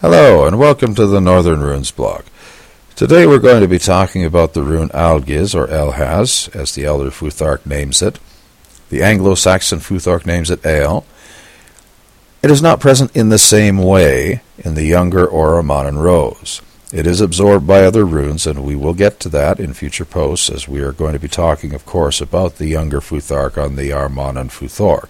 Hello, and welcome to the Northern Runes blog. Today we're going to be talking about the rune Algiz, or Elhaz, as the Elder Futhark names it. The Anglo-Saxon Futhark names it Eolh. It is not present in the same way in the younger Armanen rows. It is absorbed by other runes, and we will get to that in future posts, as we are going to be talking, of course, about the younger Futhark on the Armanen Futhork.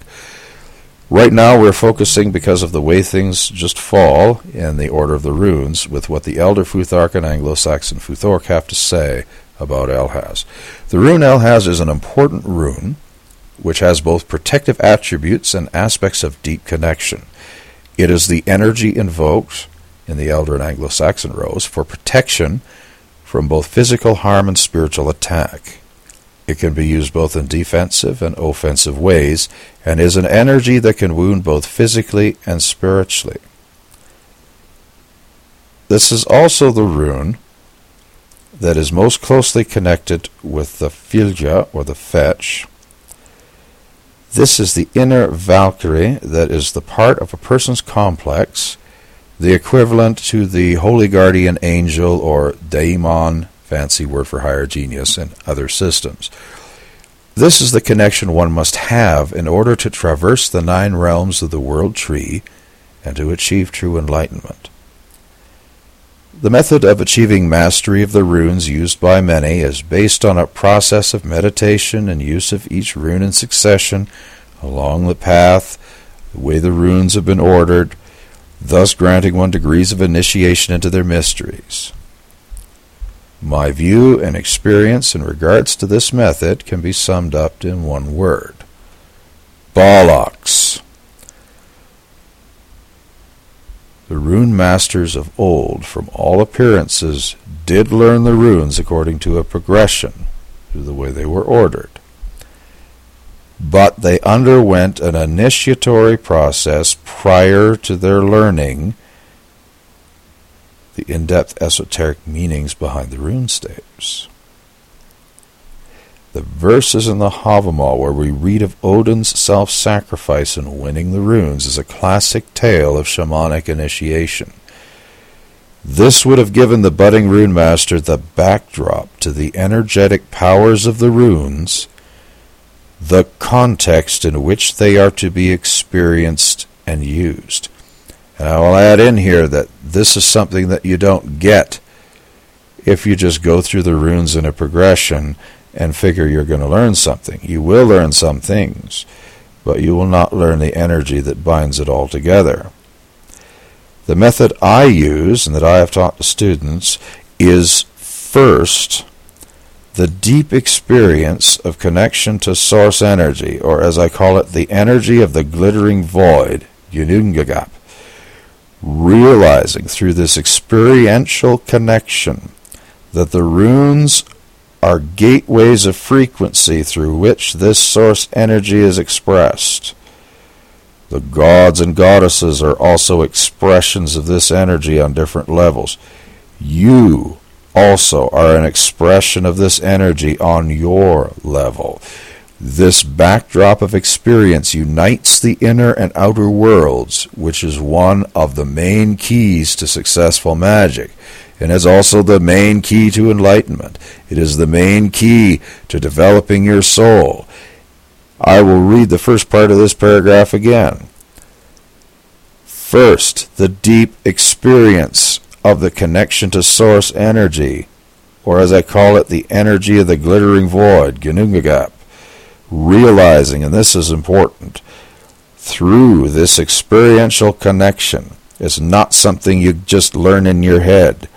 Right now, we're focusing because of the way things just fall in the order of the runes with what the Elder Futhark and Anglo-Saxon Futhorc have to say about Elhaz. The rune Elhaz is an important rune which has both protective attributes and aspects of deep connection. It is the energy invoked in the Elder and Anglo-Saxon rows for protection from both physical harm and spiritual attack. It can be used both in defensive and offensive ways, and is an energy that can wound both physically and spiritually. This is also the rune that is most closely connected with the Fylgja, or the fetch. This is the inner Valkyrie that is the part of a person's complex the equivalent to the holy guardian angel or daimon, fancy word for higher genius, in other systems. This is the connection one must have in order to traverse the nine realms of the world tree and to achieve true enlightenment. The method of achieving mastery of the runes used by many is based on a process of meditation and use of each rune in succession along the path, the way the runes have been ordered, thus granting one degrees of initiation into their mysteries. My view and experience in regards to this method can be summed up in one word. Bollocks. The rune masters of old, from all appearances, did learn the runes according to a progression, through the way they were ordered but they underwent an initiatory process prior to their learning the in-depth esoteric meanings behind the rune staves. The verses in the Havamal where we read of Odin's self-sacrifice in winning the runes is a classic tale of shamanic initiation. This would have given the budding rune master the backdrop to the energetic powers of the runes the context in which they are to be experienced and used. Uh, and I will add in here that this is something that you don't get if you just go through the runes in a progression and figure you're going to learn something. You will learn some things, but you will not learn the energy that binds it all together. The method I use and that I have taught to students is first the deep experience of connection to source energy, or as I call it, the energy of the glittering void, Ginnungagap, realizing through this experiential connection that the runes are gateways of frequency through which this source energy is expressed. The gods and goddesses are also expressions of this energy on different levels. You also are an expression of this energy on your level. This backdrop of experience unites the inner and outer worlds, which is one of the main keys to successful magic, and is also the main key to enlightenment. It is the main key to developing your soul. I will read the first part of this paragraph again. First, the deep experience of the connection to source energy, or as I call it, the energy of the glittering void, Ginnungagap, realizing, and this is important, through this experiential connection. It's not something you just learn in your head.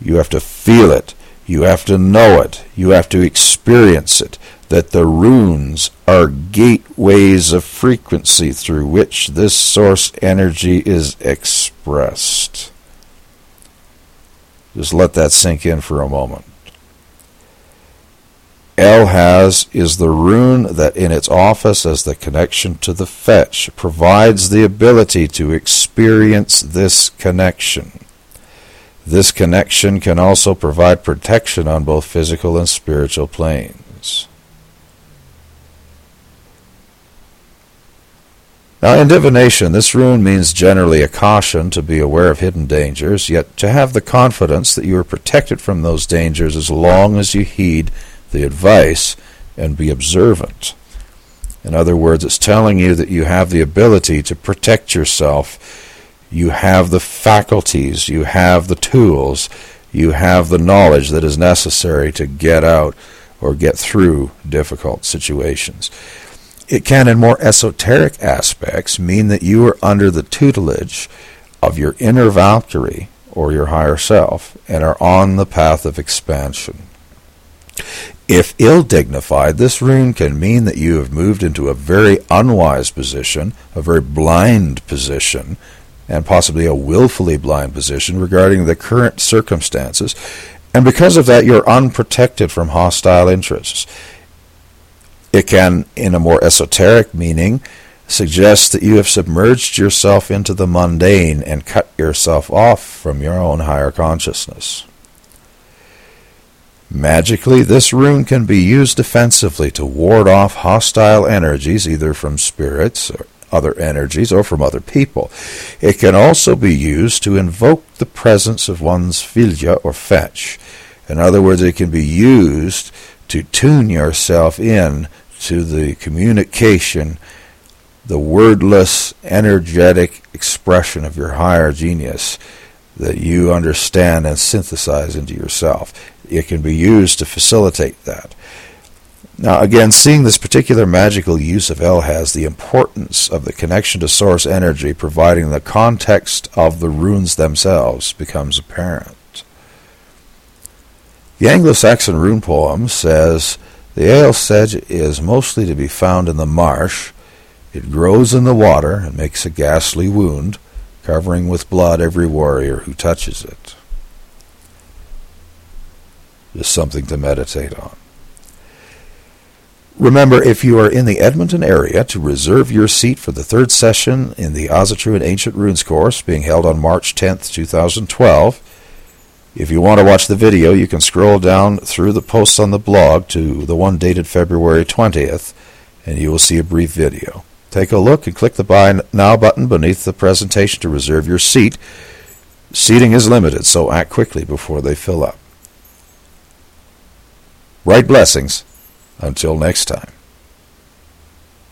You have to feel it. You have to know it. You have to experience it. That the runes are gateways of frequency through which this source energy is expressed. Just let that sink in for a moment. Elhaz is the rune that in its office as the connection to the fetch provides the ability to experience this connection. This connection can also provide protection on both physical and spiritual planes. Now, in divination, this rune means generally a caution to be aware of hidden dangers, yet to have the confidence that you are protected from those dangers as long as you heed the advice and be observant. In other words, it's telling you that you have the ability to protect yourself. You have the faculties, you have the tools, you have the knowledge that is necessary to get out or get through difficult situations. It can, in more esoteric aspects, mean that you are under the tutelage of your inner Valkyrie or your higher self and are on the path of expansion. If ill dignified, this rune can mean that you have moved into a very unwise position, a very blind position, and possibly a willfully blind position regarding the current circumstances, and because of that, you're unprotected from hostile interests. It can, in a more esoteric meaning, suggest that you have submerged yourself into the mundane and cut yourself off from your own higher consciousness. Magically, this rune can be used defensively to ward off hostile energies, either from spirits or other energies or from other people. It can also be used to invoke the presence of one's Fylgja or fetch. In other words, it can be used to tune yourself in to the communication, the wordless, energetic expression of your higher genius that you understand and synthesize into yourself. It can be used to facilitate that. Now, again, seeing this particular magical use of Elhaz the importance of the connection to source energy providing the context of the runes themselves becomes apparent. The Anglo Saxon rune poem says the ale sedge is mostly to be found in the marsh. It grows in the water and makes a ghastly wound, covering with blood every warrior who touches it. Just something to meditate on. Remember, if you are in the Edmonton area, to reserve your seat for the third session in the Asatru and Ancient Runes course being held on March 10th, 2012. If you want to watch the video, you can scroll down through the posts on the blog to the one dated February 20th, and you will see a brief video. Take a look and click the Buy Now button beneath the presentation to reserve your seat. Seating is limited, so act quickly before they fill up. Right blessings. Until next time.